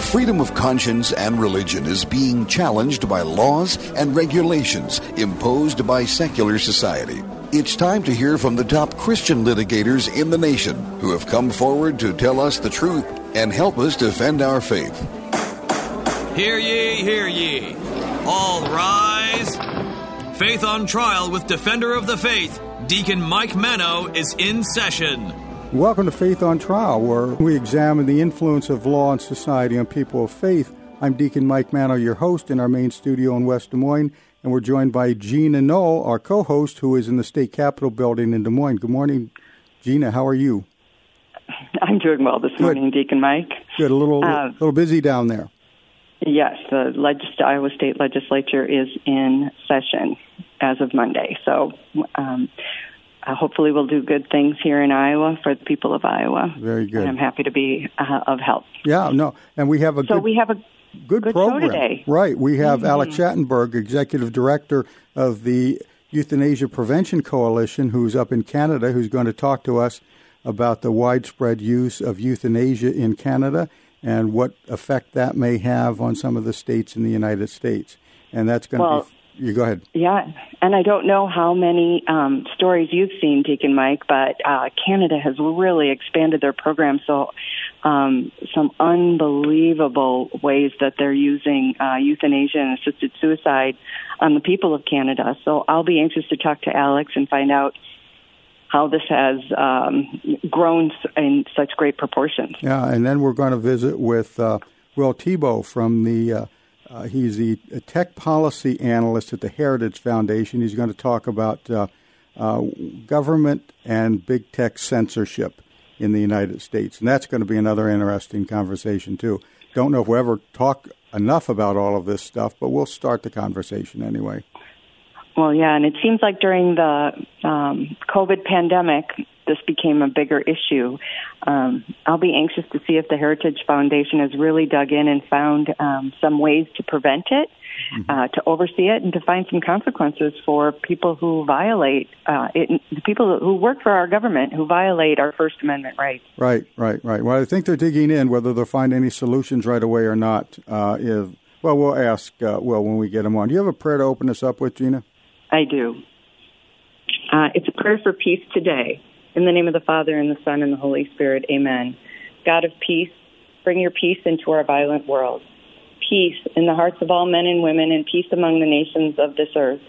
Our freedom of conscience and religion is being challenged by laws and regulations imposed by secular society. It's time to hear from the top Christian litigators in the nation who have come forward to tell us the truth and help us defend our faith. Hear ye, hear ye. All rise. Faith on Trial with Defender of the Faith, Deacon Mike Manno, is in session. Welcome to Faith on Trial, where we examine the influence of law and society on people of faith. I'm Deacon Mike Manno, your host in our main studio in West Des Moines, and we're joined by Gina Knoll, our co host, who is in the State Capitol building in Des Moines. Good morning, Gina. How are you? I'm doing well this Good. morning, Deacon Mike. Good. A little, Uh, little busy down there. Yes, the legis- Iowa State Legislature is in session as of Monday. So um, hopefully we'll do good things here in Iowa for the people of Iowa. Very good. And I'm happy to be uh, of help. Yeah, no, and we have a So good, we have a good, good show program. today. Mm-hmm. Right. We have Alex Schadenberg, Executive Director of the Euthanasia Prevention Coalition, who's up in Canada, who's going to talk to us about the widespread use of euthanasia in Canada and what effect that may have on some of the states in the United States. And that's going Well- to be. You go ahead. Yeah, and I don't know how many um, stories you've seen, Deacon Mike, but uh, Canada has really expanded their program. So, um, some unbelievable ways that they're using uh, euthanasia and assisted suicide on the people of Canada. So, I'll be anxious to talk to Alex and find out how this has um, grown in such great proportions. Yeah, and then we're going to visit with uh, Will Thibeau from the. Uh, he's the tech policy analyst at the Heritage Foundation. He's going to talk about uh, uh, government and big tech censorship in the United States, and that's going to be another interesting conversation too. Don't know if we'll ever talk enough about all of this stuff, but we'll start the conversation anyway. Well, yeah, and it seems like during the um, COVID pandemic, this became a bigger issue. Um, I'll be anxious to see if the Heritage Foundation has really dug in and found um, some ways to prevent it, uh, to oversee it, and to find some consequences for people who violate uh, it, the people who work for our government who violate our First Amendment rights. Right, right, right. Well, I think they're digging in. Whether they'll find any solutions right away or not, uh, is well, we'll ask uh, Will when we get them on. Do you have a prayer to open us up with, Gina? I do. Uh, it's a prayer for peace today. In the name of the Father, and the Son, and the Holy Spirit, amen. God of peace, bring your peace into our violent world. Peace in the hearts of all men and women, and peace among the nations of this earth.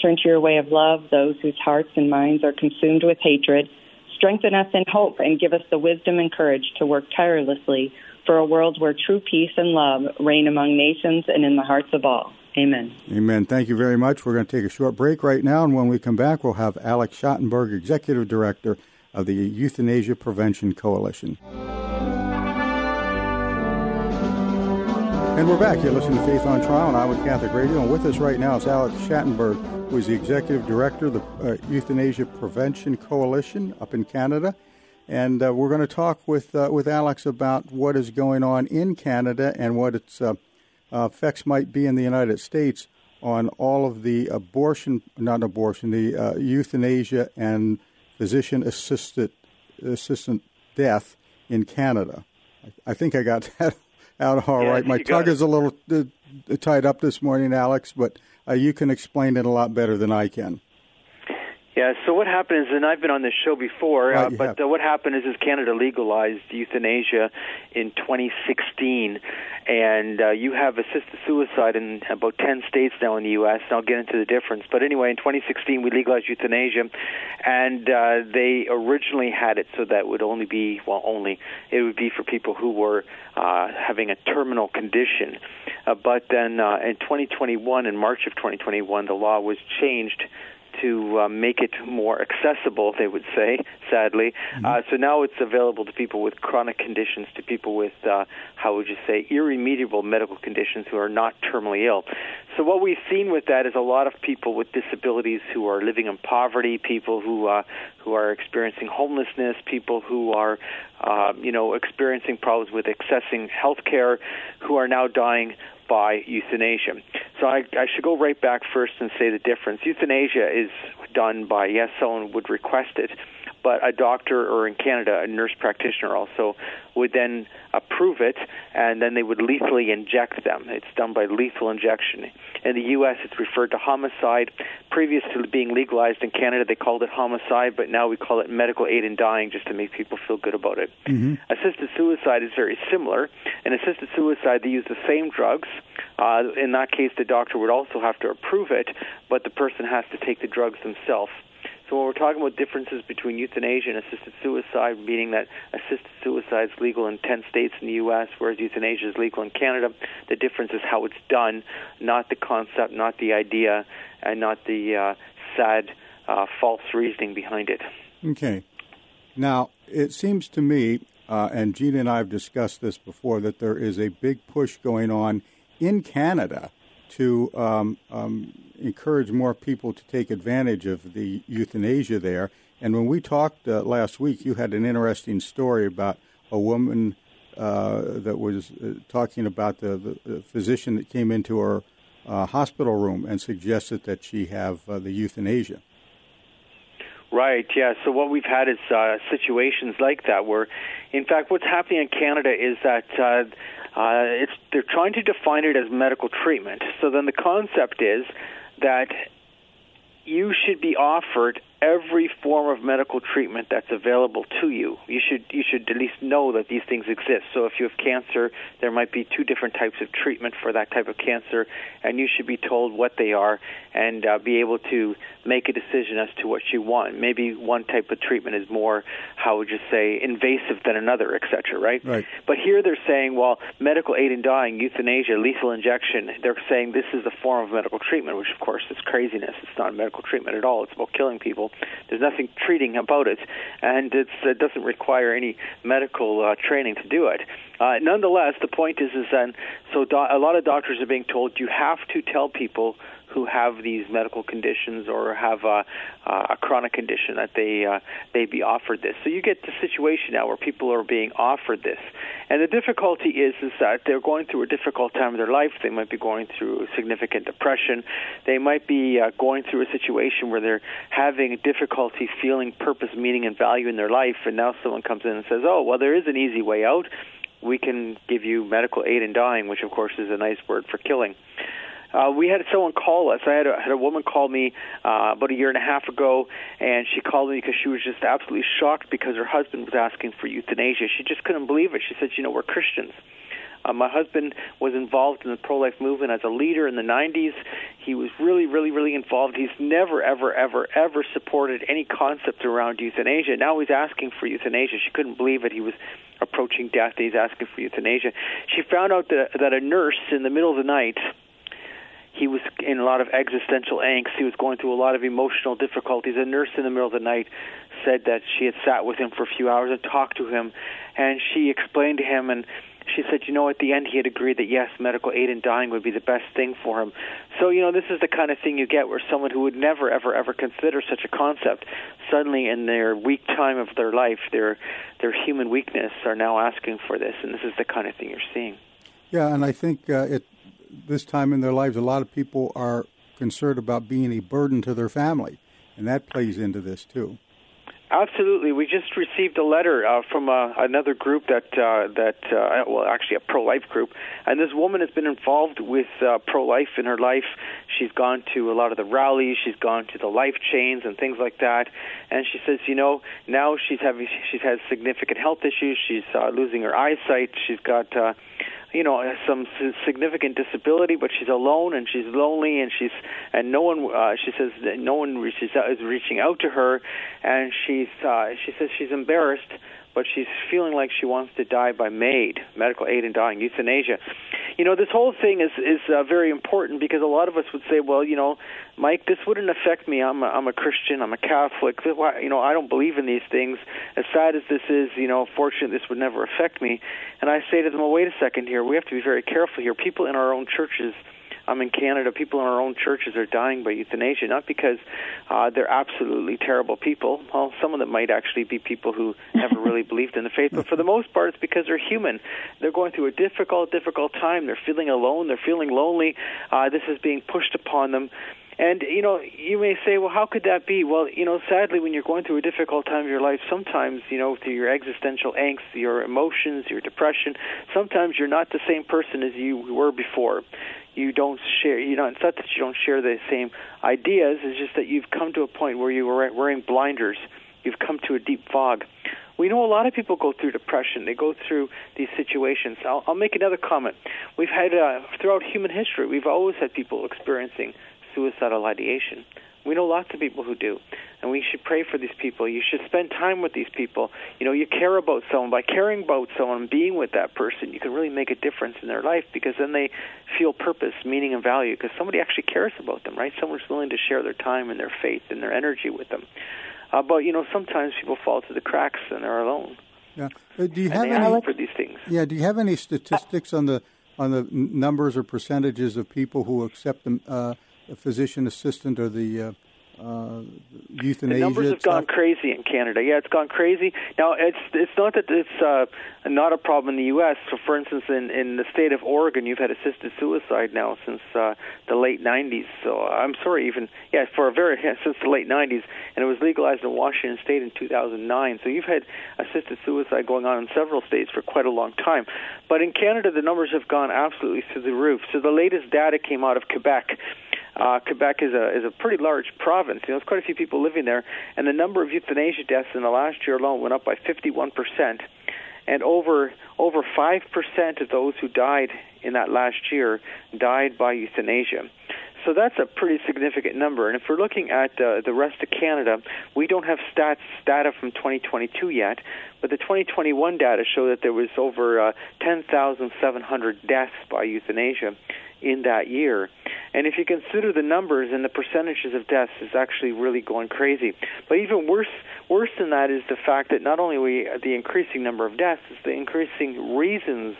Turn to your way of love those whose hearts and minds are consumed with hatred. Strengthen us in hope and give us the wisdom and courage to work tirelessly for a world where true peace and love reign among nations and in the hearts of all. Amen. Amen. Thank you very much. We're going to take a short break right now, and when we come back, we'll have Alex Schadenberg, Executive Director of the Euthanasia Prevention Coalition. And we're back. You're listening to Faith on Trial on Iowa Catholic Radio, and with us right now is Alex Schadenberg, who is the Executive Director of the uh, Euthanasia Prevention Coalition up in Canada. And uh, we're going to talk with uh, with Alex about what is going on in Canada and what its uh, effects might be in the United States on all of the abortion, not abortion, the uh, euthanasia and physician assisted assistant death in Canada. I, I think I got that out all Yeah, right. My you got tongue it. is a little uh, tied up this morning, Alex, but uh, you can explain it a lot better than I can. Yeah. So what happened is, and I've been on this show before, uh, but uh, what happened is, is Canada legalized euthanasia in 2016, and uh, you have assisted suicide in about 10 states now in the U.S. And I'll get into the difference. But anyway, in 2016, we legalized euthanasia, and uh, they originally had it so that it would only be, well, only it would be for people who were uh, having a terminal condition. Uh, but then uh, in 2021, in March of 2021, the law was changed to uh, make it more accessible, they would say, sadly. Uh, so now it's available to people with chronic conditions, to people with, uh, how would you say, irremediable medical conditions who are not terminally ill. So what we've seen with that is a lot of people with disabilities who are living in poverty, people who uh, who are experiencing homelessness, people who are, uh, you know, experiencing problems with accessing health care, who are now dying by euthanasia. So I, I should go right back first and say the difference. Euthanasia is done by, yes, someone would request it, but a doctor or in Canada, a nurse practitioner also would then approve it, and then they would lethally inject them. It's done by lethal injection. In the U.S., it's referred to homicide. Previous to being legalized in Canada, they called it homicide, but now we call it medical aid in dying just to make people feel good about it. Mm-hmm. Assisted suicide is very similar. In assisted suicide, they use the same drugs. Uh, in that case, the doctor would also have to approve it, but the person has to take the drugs themselves. So when we're talking about differences between euthanasia and assisted suicide, meaning that assisted suicide is legal in 10 states in the U.S., whereas euthanasia is legal in Canada, the difference is how it's done, not the concept, not the idea, and not the uh, sad, uh, false reasoning behind it. Okay. Now, it seems to me, uh, and Gina and I have discussed this before, that there is a big push going on in Canada to um, um, encourage more people to take advantage of the euthanasia there. And when we talked uh, last week, you had an interesting story about a woman uh, that was uh, talking about the, the, physician that came into her uh, hospital room and suggested that she have uh, the euthanasia. Right. Yeah. So what we've had is uh, situations like that, where, in fact, what's happening in Canada is that uh, Uh, it's they're trying to define it as medical treatment. So then the concept is that you should be offered every form of medical treatment that's available to you. You should you should at least know that these things exist. So if you have cancer, there might be two different types of treatment for that type of cancer, and you should be told what they are and uh, be able to make a decision as to what you want. Maybe one type of treatment is more, how would you say, invasive than another, etc. Right? Right. But here they're saying, well, medical aid in dying, euthanasia, lethal injection. They're saying this is a form of medical treatment, which of course is craziness. It's not medical treatment at all. It's about killing people. There's nothing treating about it, and it doesn't require any medical uh, training to do it. Uh, nonetheless, the point is is that so do- a lot of doctors are being told you have to tell people who have these medical conditions or have a, a chronic condition that they uh, they be offered this. So you get the situation now where people are being offered this, and the difficulty is is that they're going through a difficult time of their life. They might be going through significant depression. They might be uh, going through a situation where they're having difficulty feeling purpose, meaning, and value in their life. And now someone comes in and says, "Oh, well, there is an easy way out." We can give you medical aid in dying, which of course is a nice word for killing. Uh, we had someone call us. I had a, had a woman call me uh, about a year and a half ago, and she called me because she was just absolutely shocked because her husband was asking for euthanasia. She just couldn't believe it. She said, "You know, we're Christians." Uh, my husband was involved in the pro-life movement as a leader in the 90s. He was really, really, really involved. He's never, ever, ever, ever supported any concept around euthanasia. Now he's asking for euthanasia. She couldn't believe it. He was approaching death. He's asking for euthanasia. She found out that that a nurse in the middle of the night he was in a lot of existential angst. He was going through a lot of emotional difficulties. A nurse in the middle of the night said that she had sat with him for a few hours and talked to him, and she explained to him and she said, you know, at the end he had agreed that yes, medical aid in dying would be the best thing for him. So, you know, this is the kind of thing you get where someone who would never, ever, ever consider such a concept, suddenly in their weak time of their life, their their human weakness, are now asking for this, and this is the kind of thing you're seeing. Yeah, and I think uh, it this time in their lives, a lot of people are concerned about being a burden to their family, and that plays into this too. Absolutely. We just received a letter uh, from uh, another group that uh, that uh, well, actually a pro-life group, and this woman has been involved with uh, pro-life in her life. She's gone to a lot of the rallies. She's gone to the life chains and things like that. And she says, you know, now she's having she's has significant health issues. She's uh, losing her eyesight. She's got. Uh, you know some significant disability but she's alone and she's lonely and she's and no one uh, she says that no one reaches out, is reaching out to her and she's uh, she says she's embarrassed but she's feeling like she wants to die by MAID, medical aid in dying, euthanasia. You know, this whole thing is is uh, very important because a lot of us would say, well, you know, Mike, this wouldn't affect me. I'm a, I'm a Christian. I'm a Catholic. You know, I don't believe in these things. As sad as this is, you know, fortunately, this would never affect me. And I say to them, well, wait a second here. We have to be very careful here. People in our own churches I'm in Canada, people in our own churches are dying by euthanasia, not because uh, they're absolutely terrible people. Well, some of them might actually be people who never really believed in the faith, but for the most part, it's because they're human. They're going through a difficult, difficult time. They're feeling alone. They're feeling lonely. Uh, this is being pushed upon them And you know, you may say, well, how could that be? Well, you know, sadly, when you're going through a difficult time of your life, sometimes you know, through your existential angst, your emotions, your depression, sometimes you're not the same person as you were before. You don't share. You know, it's not that you don't share the same ideas. It's just that you've come to a point where you were wearing blinders. You've come to a deep fog. We know a lot of people go through depression. They go through these situations. I'll, I'll make another comment. We've had uh, throughout human history, we've always had people experiencing suicidal ideation. We know lots of people who do, and we should pray for these people. You should spend time with these people. You know, you care about someone. By caring about someone, being with that person, you can really make a difference in their life because then they feel purpose, meaning, and value because somebody actually cares about them, right? Someone's willing to share their time and their faith and their energy with them. Uh, but you know, sometimes people fall through the cracks and they're alone. Yeah. Uh, do you and have any for these things? Yeah. Do you have any statistics on the on the numbers or percentages of people who accept the, uh, physician assistant or the uh, uh, euthanasia? The numbers have gone crazy in Canada. Yeah, it's gone crazy. Now, it's it's not that it's uh, not a problem in the U.S. So, for instance, in in the state of Oregon, you've had assisted suicide now since uh, the late '90s. So, I'm sorry, even yeah, for a very yeah, since the late '90s, and it was legalized in Washington State in 2009. So, you've had assisted suicide going on in several states for quite a long time. But in Canada, the numbers have gone absolutely through the roof. So, the latest data came out of Quebec. Uh, Quebec is a is a pretty large province. You know, there's quite a few people living there, and the number of euthanasia deaths in the last year alone went up by 51 percent, and over over five percent of those who died in that last year died by euthanasia. So that's a pretty significant number. And if we're looking at uh, the rest of Canada, we don't have stats data from 2022 yet, but the 2021 data show that there was over uh, 10,700 deaths by euthanasia in that year. And if you consider the numbers and the percentages of deaths, is actually really going crazy. But even worse, worse than that is the fact that not only we the increasing number of deaths, is the increasing reasons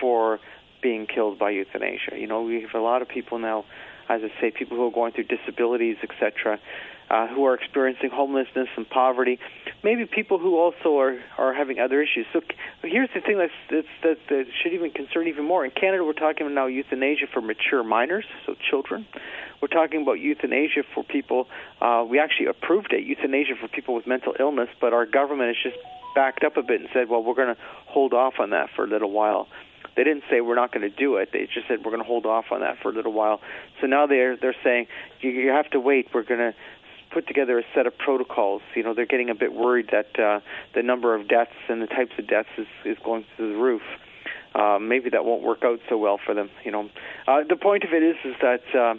for being killed by euthanasia. You know, we have a lot of people now, as I say, people who are going through disabilities, etc., uh, who are experiencing homelessness and poverty. Maybe people who also are are having other issues. So here's the thing that's, that's that that should even concern even more. In Canada, we're talking about now euthanasia for mature minors, so children. We're talking about euthanasia for people. Uh, we actually approved it, euthanasia for people with mental illness, but our government has just backed up a bit and said, well, we're going to hold off on that for a little while. They didn't say we're not going to do it. They just said we're going to hold off on that for a little while. So now they're they're saying you, you have to wait. We're going to put together a set of protocols. You know, they're getting a bit worried that uh, the number of deaths and the types of deaths is, is going through the roof. Uh, maybe that won't work out so well for them. You know, uh, the point of it is is that uh,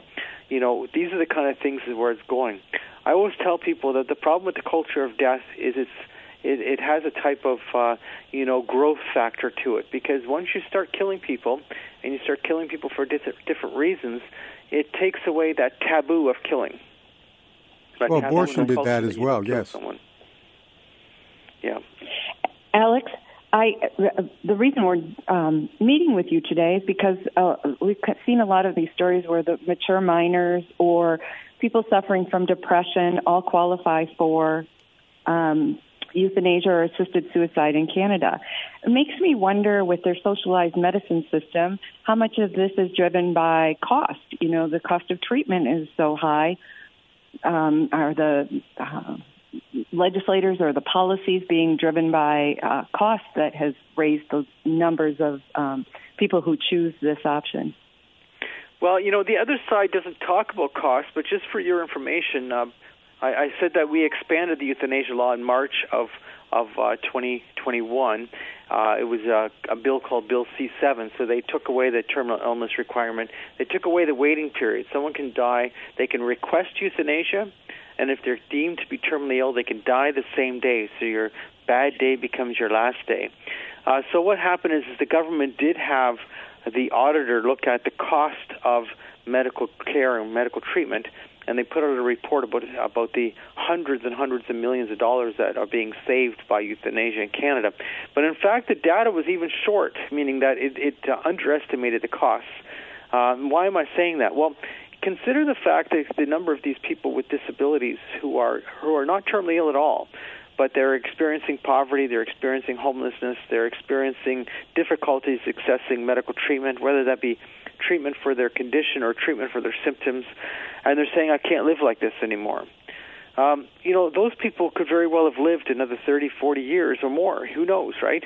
you know these are the kind of things where it's going. I always tell people that the problem with the culture of death is it's it, it has a type of uh, you know growth factor to it because once you start killing people and you start killing people for different different reasons, it takes away that taboo of killing. That Well, abortion did that as you well, yes. Someone. Yeah. Alex, I the reason we're um, meeting with you today is because uh, we've seen a lot of these stories where the mature minors or people suffering from depression all qualify for um, euthanasia or assisted suicide in Canada. It makes me wonder with their socialized medicine system how much of this is driven by cost. You know, the cost of treatment is so high. Um, are the uh, legislators or the policies being driven by uh, cost that has raised those numbers of um, people who choose this option? Well, you know, the other side doesn't talk about cost, but just for your information, uh, I, I said that we expanded the euthanasia law in March of of uh, 2021. Uh, it was a, a bill called Bill C7. So they took away the terminal illness requirement. They took away the waiting period. Someone can die. They can request euthanasia, and if they're deemed to be terminally ill, they can die the same day. So your bad day becomes your last day. Uh, so what happened is, is the government did have the auditor look at the cost of medical care and medical treatment, and they put out a report about about the hundreds and hundreds of millions of dollars that are being saved by euthanasia in Canada. But in fact, the data was even short, meaning that it, it uh, underestimated the costs. Um, why am I saying that? Well, consider the fact that the number of these people with disabilities who are who are not terminally ill at all, but they're experiencing poverty, they're experiencing homelessness, they're experiencing difficulties accessing medical treatment, whether that be treatment for their condition or treatment for their symptoms, and they're saying, I can't live like this anymore. Um, you know, those people could very well have lived another 30, 40 years or more. Who knows, right?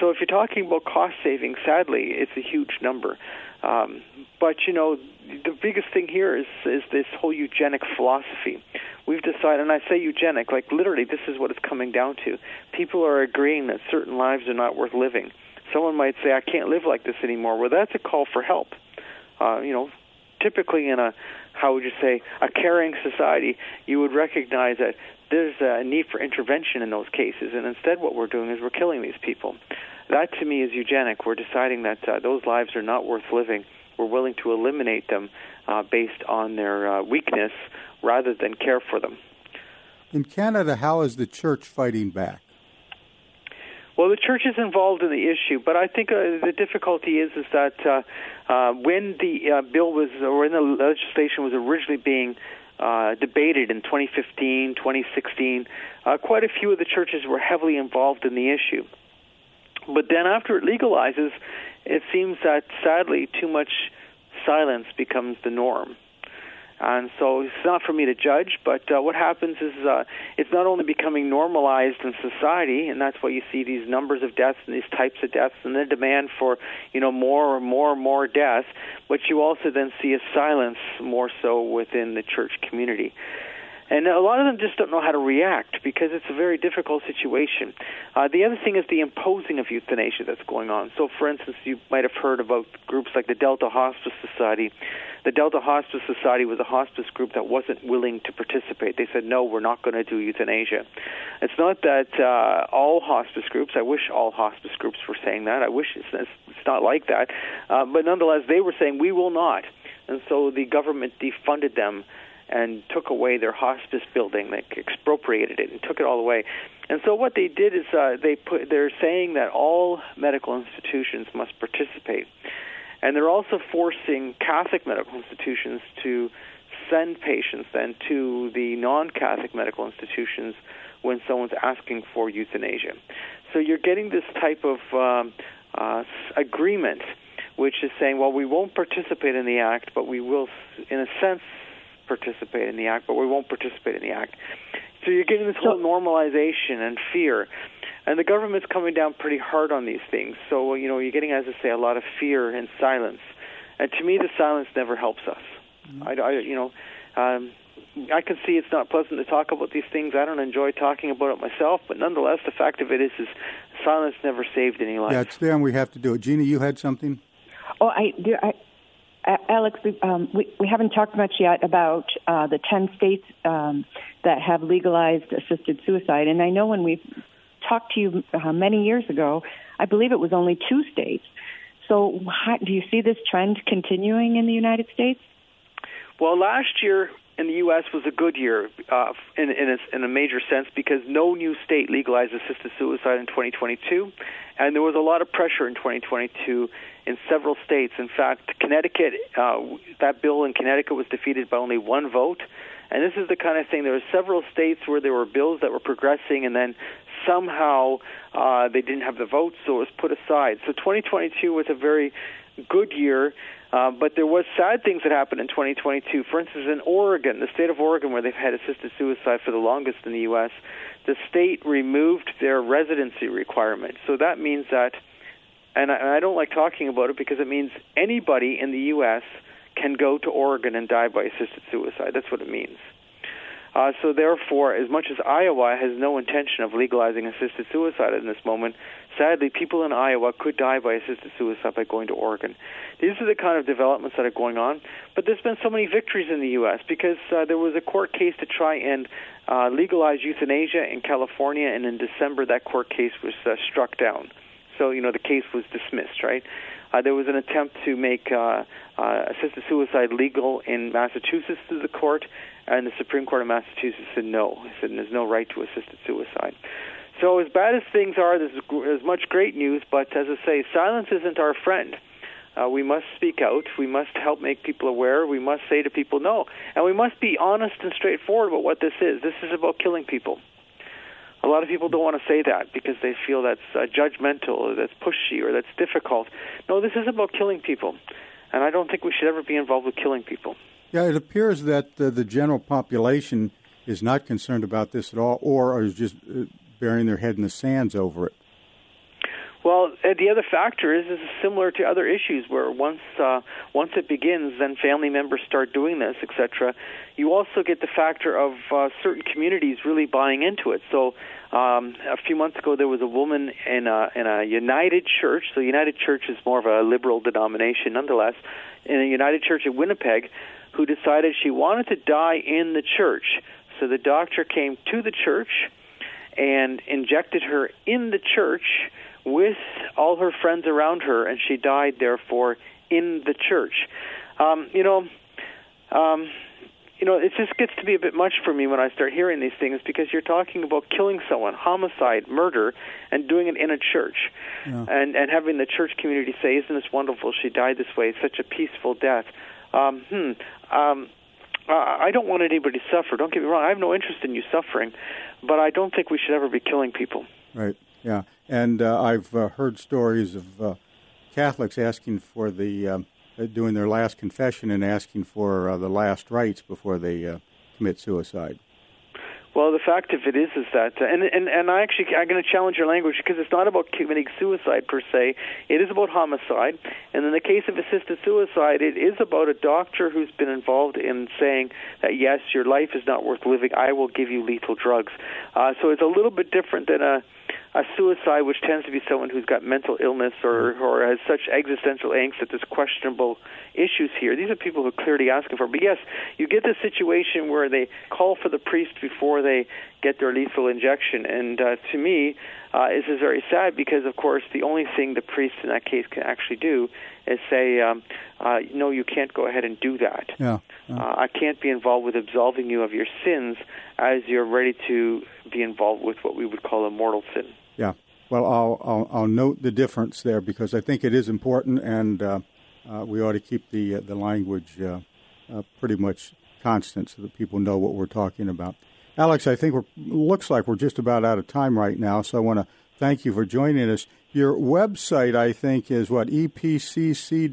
So if you're talking about cost saving, sadly, it's a huge number. Um, but you know, the biggest thing here is is this whole eugenic philosophy. We've decided, and I say eugenic, like literally, this is what it's coming down to. People are agreeing that certain lives are not worth living. Someone might say, "I can't live like this anymore." Well, that's a call for help. Uh, you know, typically in a how would you say a caring society, you would recognize that there's a need for intervention in those cases, and instead, what we're doing is we're killing these people. That to me is eugenic. We're deciding that uh, those lives are not worth living. We're willing to eliminate them uh, based on their uh, weakness rather than care for them. In Canada, how is the church fighting back? Well, the church is involved in the issue, but I think uh, the difficulty is is that uh, uh, when the uh, bill was or when the legislation was originally being uh, debated in 2015, 2016, uh, quite a few of the churches were heavily involved in the issue. But then after it legalizes, it seems that sadly too much silence becomes the norm. And so it's not for me to judge, but uh, what happens is uh, it's not only becoming normalized in society, and that's why you see these numbers of deaths and these types of deaths and the demand for you know more and more and more deaths, but you also then see a silence more so within the church community. And a lot of them just don't know how to react because it's a very difficult situation. Uh, the other thing is the imposing of euthanasia that's going on. So, for instance, you might have heard about groups like the Delta Hospice Society. The Delta Hospice Society was a hospice group that wasn't willing to participate. They said, no, we're not going to do euthanasia. It's not that uh, all hospice groups, I wish all hospice groups were saying that. I wish it's, it's not like that. Uh, but nonetheless, they were saying, we will not. And so the government defunded them and took away their hospice building, They expropriated it and took it all away. And so what they did is uh, they put they're saying that all medical institutions must participate, and they're also forcing Catholic medical institutions to send patients then to the non-Catholic medical institutions when someone's asking for euthanasia. So you're getting this type of um, uh, agreement, which is saying, well, we won't participate in the act, but we will, in a sense, participate in the act, but we won't participate in the act. So you're getting this whole normalization and fear. And the government's coming down pretty hard on these things. So, you know, you're getting, as I say, a lot of fear and silence. And to me, the silence never helps us. Mm-hmm. I, I, you know, um, I can see it's not pleasant to talk about these things. I don't enjoy talking about it myself, but nonetheless, the fact of it is, is silence never saved any life. Yeah, it's there, and we have to do it. Gina, you had something. Oh, I do. I, Alex, um, we, we haven't talked much yet about uh, the 10 states um, that have legalized assisted suicide. And I know when we talked to you uh, many years ago, I believe it was only two states. So, how, do you see this trend continuing in the United States? Well, last year in the U.S. was a good year uh, in, in, a, in a major sense because no new state legalized assisted suicide in 2022, and there was a lot of pressure in 2022 in several states. In fact, Connecticut, uh, that bill in Connecticut was defeated by only one vote. And this is the kind of thing. There were several states where there were bills that were progressing, and then somehow uh, they didn't have the votes, so it was put aside. So 2022 was a very good year. Uh, but there was sad things that happened in 2022. For instance, in Oregon, the state of Oregon, where they've had assisted suicide for the longest in the U.S., the state removed their residency requirement. So that means that and I, and I don't like talking about it because it means anybody in the U.S. can go to Oregon and die by assisted suicide. That's what it means. Uh, so therefore, as much as Iowa has no intention of legalizing assisted suicide in this moment, sadly, people in Iowa could die by assisted suicide by going to Oregon. These are the kind of developments that are going on. But there's been so many victories in the U.S. because uh, there was a court case to try and uh, legalize euthanasia in California, and in December that court case was uh, struck down. So you know the case was dismissed, right? Uh, there was an attempt to make uh, uh, assisted suicide legal in Massachusetts through the court, and the Supreme Court of Massachusetts said no. It said there's no right to assisted suicide. So as bad as things are, there's, there's much great news, but as I say, silence isn't our friend. Uh, we must speak out. We must help make people aware. We must say to people no, and we must be honest and straightforward about what this is. This is about killing people. a lot of people don't want to say that because they feel that's uh, judgmental or that's pushy or that's difficult. No, this is about killing people, and I don't think we should ever be involved with killing people. Yeah, it appears that uh, the general population is not concerned about this at all, or is just uh, burying their head in the sands over it. Well, uh, the other factor is this is similar to other issues where once uh, once it begins, then family members start doing this, etc. You also get the factor of uh, certain communities really buying into it. So um, a few months ago, there was a woman in a in a United Church. So United Church is more of a liberal denomination, nonetheless, in a United Church in Winnipeg, who decided she wanted to die in the church. So the doctor came to the church and injected her in the church with all her friends around her, and she died, therefore, in the church. Um, you know, um, you know, it just gets to be a bit much for me when I start hearing these things because you're talking about killing someone, homicide, murder, and doing it in a church, yeah. and and having the church community say, "Isn't this wonderful? She died this way, such a peaceful death." Um, hmm. Um, I don't want anybody to suffer. Don't get me wrong. I have no interest in you suffering, but I don't think we should ever be killing people. Right. Yeah. And uh, I've uh, heard stories of uh, Catholics asking for the uh, doing their last confession and asking for uh, the last rites before they uh, commit suicide. Well, the fact of it is, is that, and and and I actually I'm going to challenge your language because it's not about committing suicide per se. It is about homicide, and in the case of assisted suicide, it is about a doctor who's been involved in saying that yes, your life is not worth living. I will give you lethal drugs. Uh, so it's a little bit different than a a suicide, which tends to be someone who's got mental illness or or has such existential angst that there's questionable issues here. These are people who are clearly asking for. It. But yes, you get this situation where they call for the priest before they get their lethal injection, and uh, to me, uh, this is very sad because, of course, the only thing the priest in that case can actually do is say, um, uh, "No, you can't go ahead and do that. Yeah, yeah. Uh, I can't be involved with absolving you of your sins as you're ready to be involved with what we would call a mortal sin." Well, I'll, I'll, I'll note the difference there because I think it is important, and uh, uh, we ought to keep the uh, the language uh, uh, pretty much constant so that people know what we're talking about. Alex, I think we're looks like we're just about out of time right now, so I want to thank you for joining us. Your website, I think, is what epcc.ca.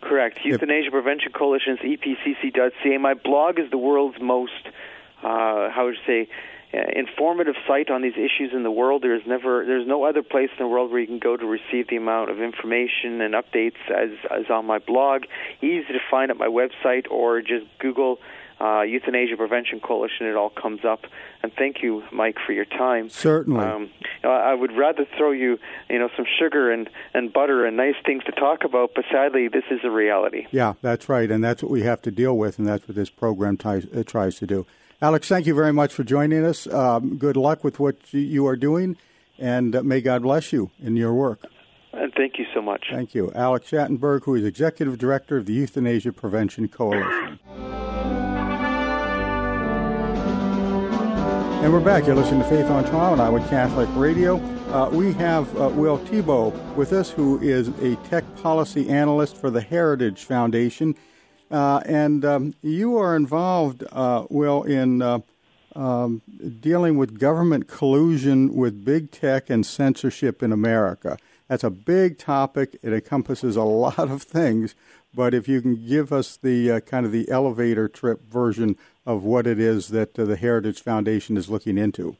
Correct. Euthanasia Prevention Coalition's epcc.ca. My blog is the world's most, uh, how would you say, informative site on these issues in the world. There's never, there's no other place in the world where you can go to receive the amount of information and updates as as on my blog. Easy to find at my website, or just Google uh, Euthanasia Prevention Coalition. It all comes up. And thank you, Mike, for your time. Certainly. Um, I would rather throw you, you know, some sugar and, and butter and nice things to talk about, but sadly, this is a reality. Yeah, that's right, and that's what we have to deal with, and that's what this program uh, tries to do. Alex, thank you very much for joining us. Um, good luck with what you are doing, and uh, may God bless you in your work. And thank you so much. Thank you. Alex Schadenberg, who is Executive Director of the Euthanasia Prevention Coalition. And we're back. You're listening to Faith on Trial on Iowa Catholic Radio. Uh, we have uh, Will Thibeau with us, who is a tech policy analyst for the Heritage Foundation. Uh, and um, you are involved, uh, Will, in uh, um, dealing with government collusion with big tech and censorship in America. That's a big topic. It encompasses a lot of things. But if you can give us the uh, kind of the elevator trip version of what it is that uh, the Heritage Foundation is looking into.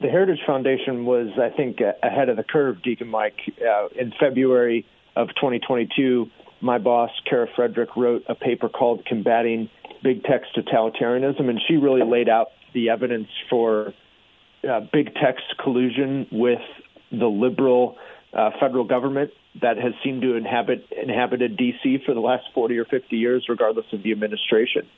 The Heritage Foundation was, I think, ahead of the curve, Deacon Mike. Uh, in February of 2022, my boss, Kara Frederick, wrote a paper called Combating Big Tech's Totalitarianism, and she really laid out the evidence for uh, big tech's collusion with the liberal uh, federal government that has seemed to inhabit inhabited D.C. for the last 40 or 50 years, regardless of the administration.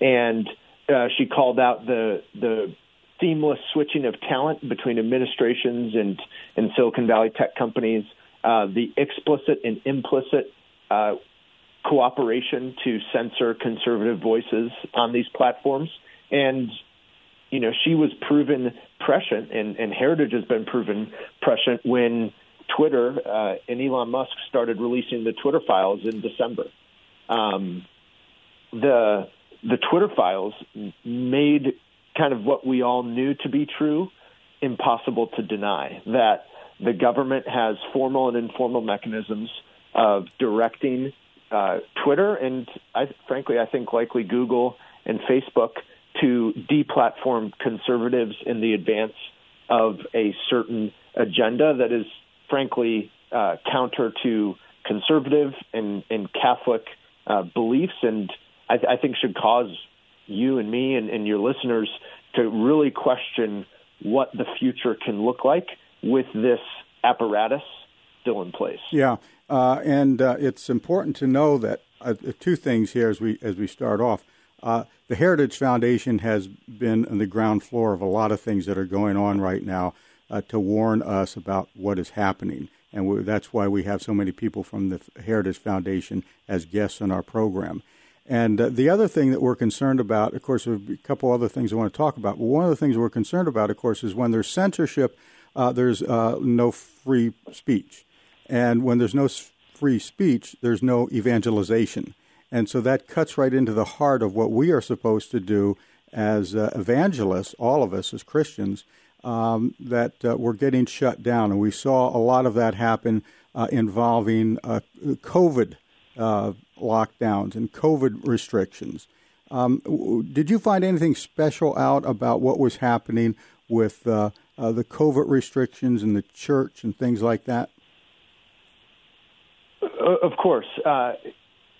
And uh, she called out the the seamless switching of talent between administrations and and Silicon Valley tech companies, uh, the explicit and implicit uh, cooperation to censor conservative voices on these platforms. And, you know, she was proven prescient, and, and Heritage has been proven prescient when Twitter uh, and Elon Musk started releasing the Twitter files in December. Um, the the Twitter files made kind of what we all knew to be true, impossible to deny that the government has formal and informal mechanisms of directing uh, Twitter and, I, frankly, I think likely Google and Facebook to deplatform conservatives in the advance of a certain agenda that is, frankly, uh, counter to conservative and, and Catholic uh, beliefs, and I, I, think should cause you and me and, and your listeners to really question what the future can look like with this apparatus still in place. Yeah, uh, and uh, it's important to know that uh, two things here as we as we start off. Uh, the Heritage Foundation has been on the ground floor of a lot of things that are going on right now uh, to warn us about what is happening, and we, that's why we have so many people from the Heritage Foundation as guests on our program. And uh, the other thing that we're concerned about, of course, a couple other things I want to talk about. But one of the things we're concerned about, of course, is when there's censorship, there's no free speech, and when there's no free speech, there's no evangelization. And so that cuts right into the heart of what we are supposed to do as uh, evangelists, all of us as Christians, um, that uh, we're getting shut down. And we saw a lot of that happen uh, involving uh, COVID uh, lockdowns and COVID restrictions. Um, did you find anything special out about what was happening with uh, the COVID restrictions in the church and things like that? Of course. Uh,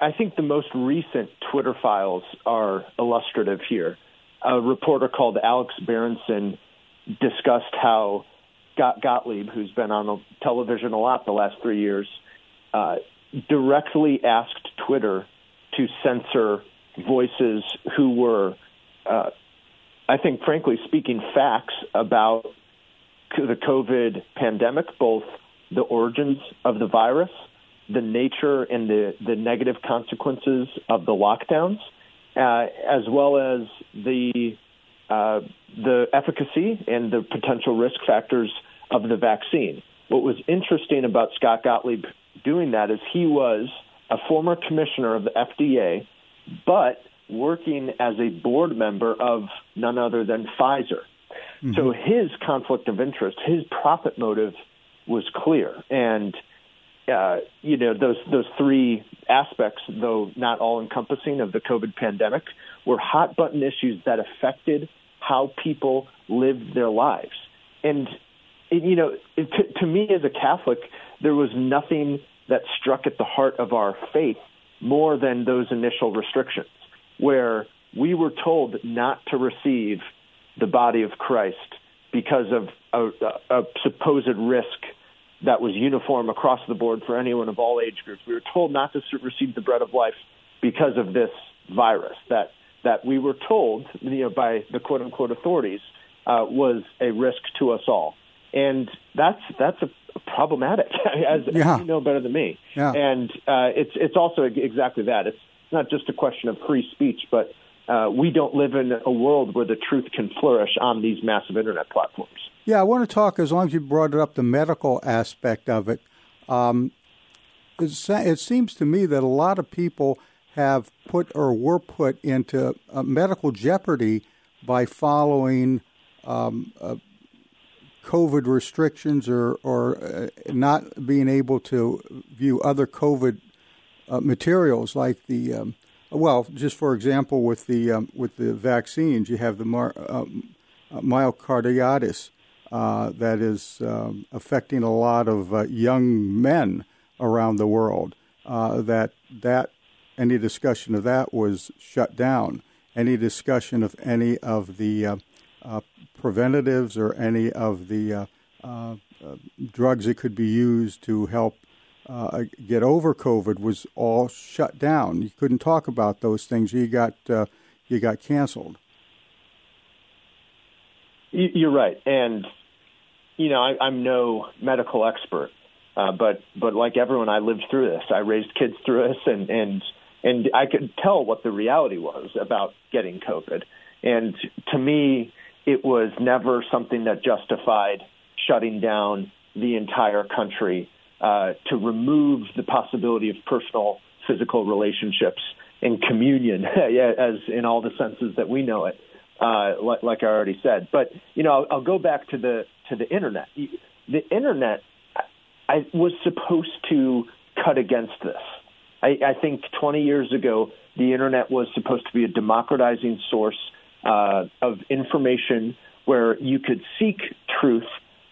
I think the most recent Twitter files are illustrative here. A reporter called Alex Berenson discussed how Scott Gottlieb, who's been on television a lot the last three years, uh, directly asked Twitter to censor voices who were, uh, I think, frankly speaking, facts about the COVID pandemic, both the origins of the virus the nature and the, the negative consequences of the lockdowns, uh, as well as the uh, the efficacy and the potential risk factors of the vaccine. What was interesting about Scott Gottlieb doing that is he was a former commissioner of the FDA, but working as a board member of none other than Pfizer. Mm-hmm. So his conflict of interest, his profit motive was clear. And uh, you know those those three aspects, though not all encompassing of the COVID pandemic, were hot button issues that affected how people lived their lives. And it, you know, it, to, to me as a Catholic, there was nothing that struck at the heart of our faith more than those initial restrictions, where we were told not to receive the body of Christ because of a, a, a supposed risk that was uniform across the board for anyone of all age groups. We were told not to receive the bread of life because of this virus that that we were told, you know, by the quote unquote authorities, uh, was a risk to us all, and that's that's a problematic, as, yeah. as you know better than me. Yeah. And uh, it's it's also exactly that. It's not just a question of free speech, but uh, we don't live in a world where the truth can flourish on these massive internet platforms. Yeah, I want to talk, as long as you brought it up, the medical aspect of it. Um, it seems to me that a lot of people have put or were put into uh, medical jeopardy by following um, uh, COVID restrictions or, or uh, not being able to view other COVID uh, materials like the um, well, just for example, with the um, with the vaccines, you have the mar- um, uh, myocarditis uh, that is um, affecting a lot of uh, young men around the world. Uh, that that any discussion of that was shut down. Any discussion of any of the uh, uh, preventatives or any of the drugs that could be used to help get over COVID was all shut down. You couldn't talk about those things. You got you got canceled. You're right, and you know I, am no medical expert, uh, but but like everyone, I lived through this. I raised kids through this, and and and I could tell what the reality was about getting COVID. And to me, it was never something that justified shutting down the entire country uh, to remove the possibility of personal physical relationships and communion, as in all the senses that we know it. Uh, like, like I already said. But you know, I'll, I'll go back to the to the internet. The internet, I was supposed to cut against this. I, I think 20 years ago, the internet was supposed to be a democratizing source uh, of information where you could seek truth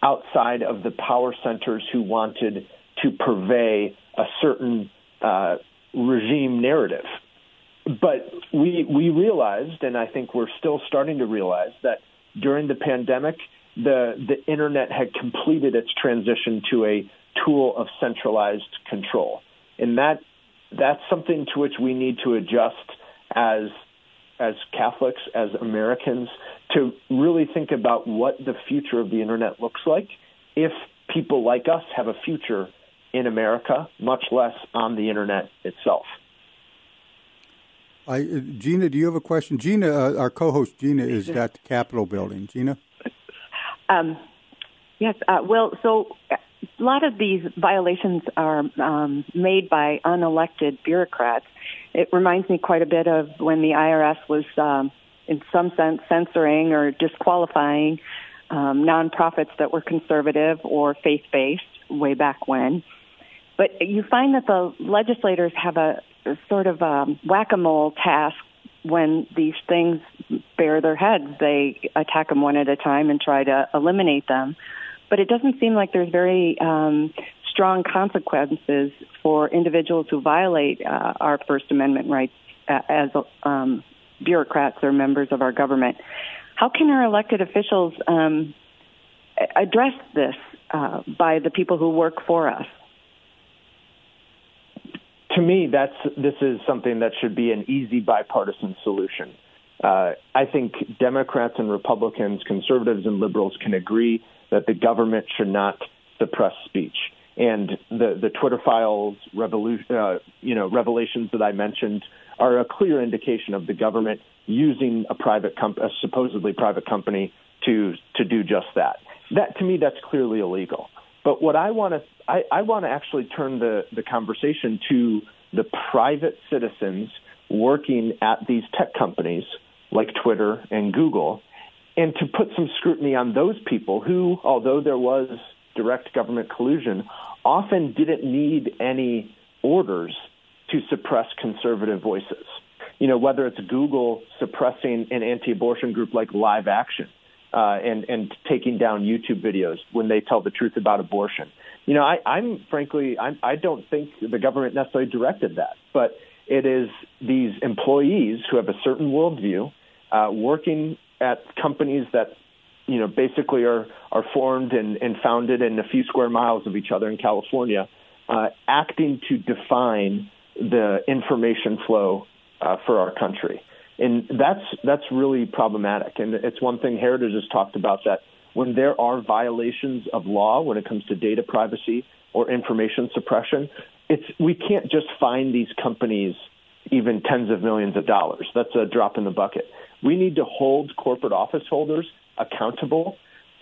outside of the power centers who wanted to purvey a certain uh, regime narrative. But we we realized, and I think we're still starting to realize that during the pandemic, the the internet had completed its transition to a tool of centralized control, and that that's something to which we need to adjust as as Catholics, as Americans, to really think about what the future of the internet looks like if people like us have a future in America, much less on the internet itself. I, uh, Gina, do you have a question? Gina, uh, our co-host Gina, is at the Capitol building. Gina. Um, yes. Uh, well, so uh, a lot of these violations are um, made by unelected bureaucrats. It reminds me quite a bit of when the IRS was, um, in some sense, censoring or disqualifying um, nonprofits that were conservative or faith-based way back when. But you find that the legislators have a, a sort of a whack-a-mole task when these things bear their heads. They attack them one at a time and try to eliminate them. But it doesn't seem like there's very um, strong consequences for individuals who violate uh, our First Amendment rights uh, as um, bureaucrats or members of our government. How can our elected officials um, address this uh, by the people who work for us? To me, that's this is something that should be an easy bipartisan solution. Uh, I think Democrats and Republicans, conservatives and liberals can agree that the government should not suppress speech. And the, the Twitter files revolution, uh, you know, revelations that I mentioned are a clear indication of the government using a private comp- a supposedly private company to to do just that. That to me, that's clearly illegal. But what I want to I, I want to actually turn the the conversation to the private citizens working at these tech companies like Twitter and Google, and to put some scrutiny on those people who, although there was direct government collusion, often didn't need any orders to suppress conservative voices. You know, whether it's Google suppressing an anti-abortion group like Live Action uh, and and taking down YouTube videos when they tell the truth about abortion. You know, I, I'm frankly, I'm, I don't think the government necessarily directed that, but it is these employees who have a certain worldview, uh, working at companies that you know basically are are formed and, and founded in a few square miles of each other in California, uh, acting to define the information flow uh, for our country, and that's that's really problematic. And it's one thing Heritage has talked about that when there are violations of law when it comes to data privacy or information suppression, it's we can't just find these companies even tens of millions of dollars. That's a drop in the bucket. We need to hold corporate office holders accountable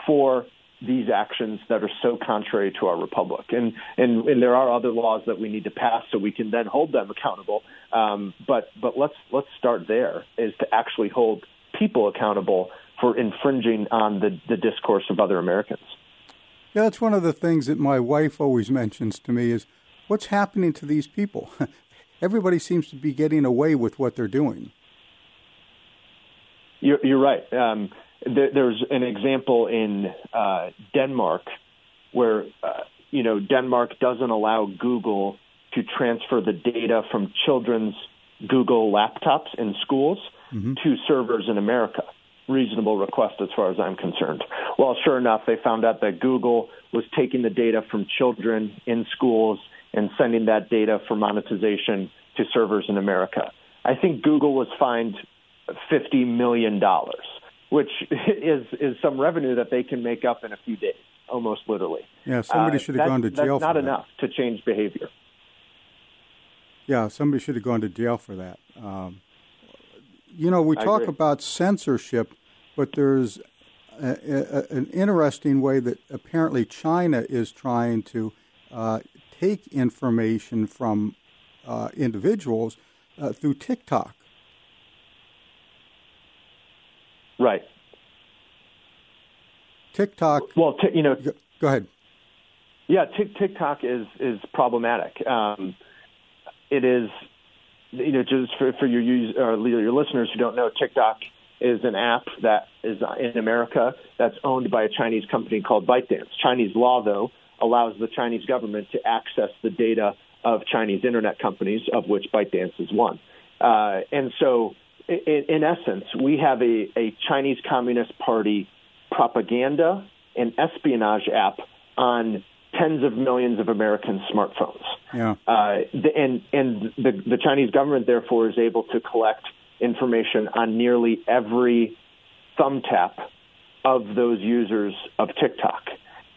for these actions that are so contrary to our republic. And, and, and there are other laws that we need to pass so we can then hold them accountable. Um, but, but let's, let's start there is to actually hold people accountable for infringing on the, the discourse of other Americans. Yeah, that's one of the things that my wife always mentions to me is what's happening to these people? Everybody seems to be getting away with what they're doing. You're, you're right. Um, there, there's an example in uh, Denmark where uh, you know Denmark doesn't allow Google to transfer the data from children's Google laptops in schools mm-hmm. to servers in America. Reasonable request as far as I'm concerned. Well, sure enough, they found out that Google was taking the data from children in schools and sending that data for monetization to servers in America. I think Google was fined fifty million dollars, which is is some revenue that they can make up in a few days, almost literally. Yeah, somebody uh, should have gone to jail. That's not that. enough to change behavior. Yeah, somebody should have gone to jail for that. Um, you know, we talk about censorship, but there's a, a, an interesting way that apparently China is trying to uh, take information from uh, individuals uh, through TikTok. Right. TikTok. Well, t- you know. Go ahead. Yeah, TikTok is is problematic. Um, it is, you know, just for, for your use, uh, your listeners who don't know, TikTok is an app that is in America that's owned by a Chinese company called ByteDance. Chinese law, though, allows the Chinese government to access the data of Chinese internet companies, of which ByteDance is one. Uh, and so, in, in essence, we have a, a Chinese Communist Party propaganda and espionage app on tens of millions of American smartphones. Yeah. Uh, the, and and the, the Chinese government, therefore, is able to collect information on nearly every thumb tap of those users of TikTok.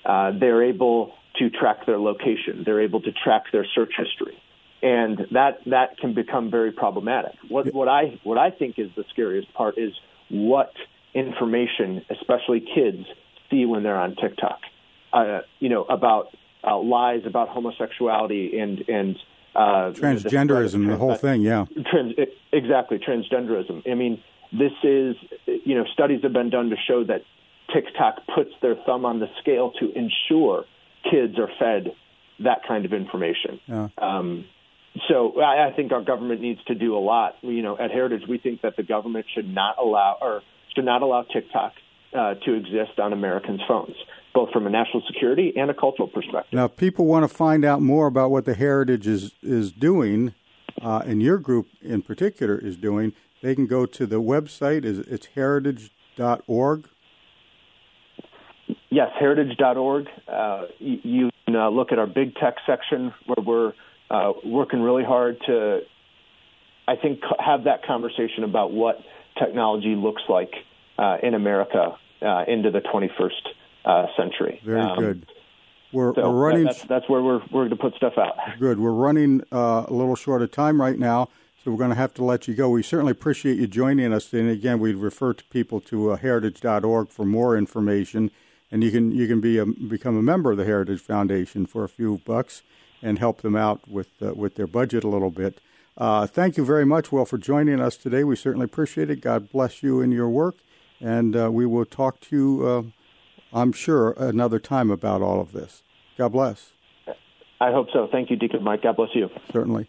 Uh, they're able to track their location. They're able to track their search history, and that that can become very problematic. What what I what I think is the scariest part is what information, especially kids, see when they're on TikTok. Uh, you know about uh, lies about homosexuality and and uh, transgenderism, the, the whole thing, yeah. Trans, exactly, transgenderism. I mean, this is, you know, studies have been done to show that TikTok puts their thumb on the scale to ensure kids are fed that kind of information. Yeah. Um, so I, I think our government needs to do a lot. You know, at Heritage, we think that the government should not allow or should not allow TikTok uh, to exist on Americans' phones, both from a national security and a cultural perspective. Now, people want to find out more about what the Heritage is is doing, uh, and your group in particular is doing, they can go to the website. Is it's heritage.org. Yes, heritage.org. Uh, you, you can uh, look at our big tech section where we're uh, working really hard to, I think, have that conversation about what technology looks like uh, in America uh, into the 21st uh, century. Very um, good. We're, so we're running. That's, that's, where we're we're going to put stuff out. Good. We're running uh, a little short of time right now, so we're going to have to let you go. We certainly appreciate you joining us. And again, we refer to people to uh, heritage.org for more information, and you can you can be a, become a member of the Heritage Foundation for a few bucks and help them out with uh, with their budget a little bit. Uh, thank you very much, Will, for joining us today. We certainly appreciate it. God bless you in your work, and uh, we will talk to you, uh, I'm sure, another time about all of this. God bless. I hope so. Thank you, Deacon Mike. God bless you. Certainly.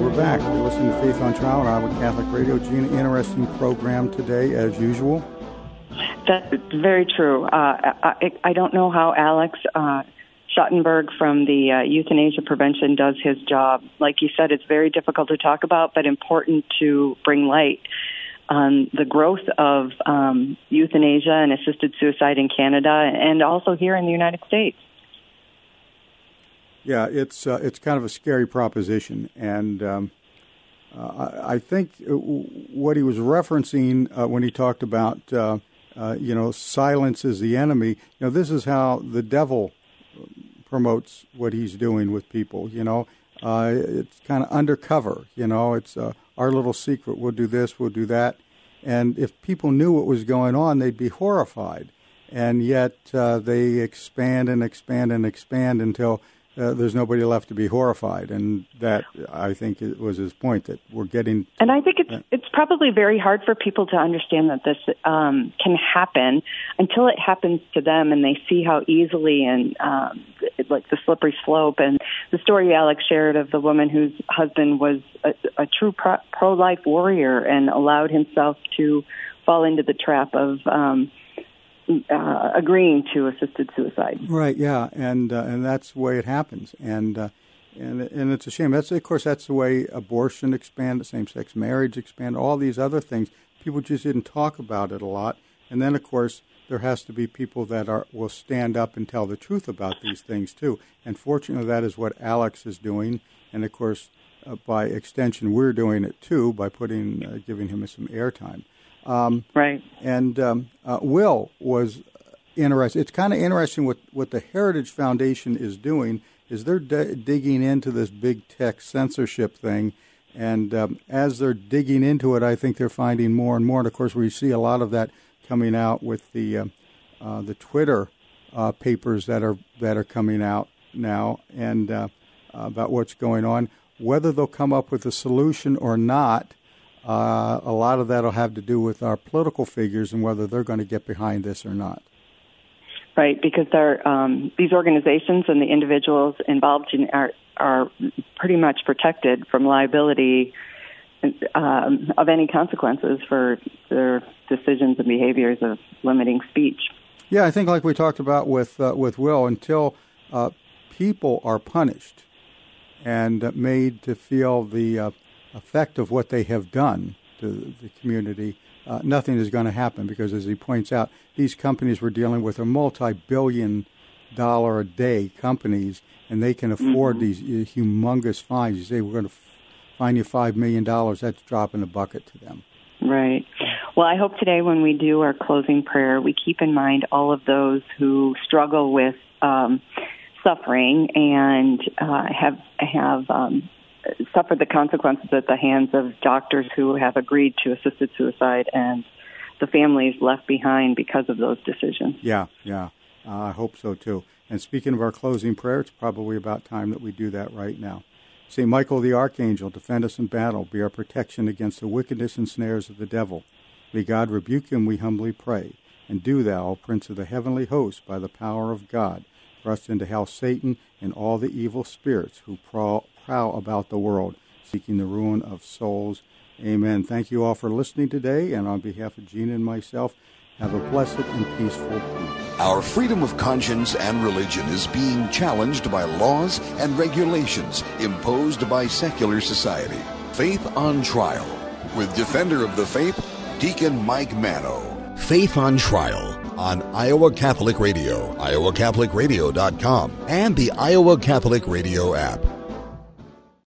We're back. You're listening to Faith on Trial on Iowa Catholic Radio. Gina, interesting program today, as usual. That's very true. Uh, I, I, don't know how Alex uh, Schadenberg from the uh, Euthanasia Prevention does his job. Like you said, it's very difficult to talk about, but important to bring light on the growth of um, euthanasia and assisted suicide in Canada and also here in the United States. Yeah, it's uh, it's kind of a scary proposition, and um, uh, I think what he was referencing uh, when he talked about uh, uh, you know silence is the enemy. You know, this is how the devil promotes what he's doing with people. You know, uh, it's kind of undercover. You know, it's our little secret. We'll do this, we'll do that. And if people knew what was going on, they'd be horrified. And yet uh, they expand and expand and expand until uh, there's nobody left to be horrified, and that I think it was his point that we're getting. And I think it's uh, it's probably very hard for people to understand that this um, can happen until it happens to them, and they see how easily and um, like the slippery slope. And the story Alex shared of the woman whose husband was a, a true pro life warrior and allowed himself to fall into the trap of. Um, uh, agreeing to assisted suicide. Right. Yeah, and uh, and that's the way it happens, and uh, and and it's a shame. That's of course that's the way abortion expanded, same-sex marriage expanded, all these other things. People just didn't talk about it a lot, and then of course there has to be people that are will stand up and tell the truth about these things too. And fortunately, that is what Alex is doing, and of course. Uh, by extension, we're doing it too by putting, uh, giving him some airtime. Um, right. And um, uh, Will was interesting. It's kind of interesting what, what the Heritage Foundation is doing is they're d- digging into this big tech censorship thing. And um, as they're digging into it, I think they're finding more and more. And of course, we see a lot of that coming out with the uh, uh, the Twitter uh, papers that are that are coming out now, and uh, about what's going on. Whether they'll come up with a solution or not, uh, a lot of that will have to do with our political figures and whether they're going to get behind this or not. Right, because um, these organizations and the individuals involved in are are pretty much protected from liability um, of any consequences for their decisions and behaviors of limiting speech. Yeah, I think like we talked about with uh, with Will, until uh, people are punished and made to feel the uh, effect of what they have done to the community, uh, nothing is going to happen because, as he points out, these companies we're dealing with are multi-billion dollar a day companies, and they can afford mm-hmm. these uh, humongous fines. You say we're going to fine you five million dollars. That's dropping a drop in the bucket to them. Right. Well, I hope today when we do our closing prayer, we keep in mind all of those who struggle with um, suffering and uh, have have um, suffered the consequences at the hands of doctors who have agreed to assisted suicide and the families left behind because of those decisions. Yeah, yeah, uh, I hope so too. And speaking of our closing prayer, it's probably about time that we do that right now. St. Michael the Archangel, defend us in battle, be our protection against the wickedness and snares of the devil. May God rebuke him, we humbly pray. And do thou, Prince of the heavenly host, by the power of God, thrust into hell Satan and all the evil spirits who prowl, prowl about the world, seeking the ruin of souls. Amen. Thank you all for listening today, and on behalf of Gene and myself, have a blessed and peaceful week. Our freedom of conscience and religion is being challenged by laws and regulations imposed by secular society. Faith on Trial with Defender of the Faith, Deacon Mike Manno. Faith on Trial on Iowa Catholic Radio, iowacatholicradio.com, and the Iowa Catholic Radio app.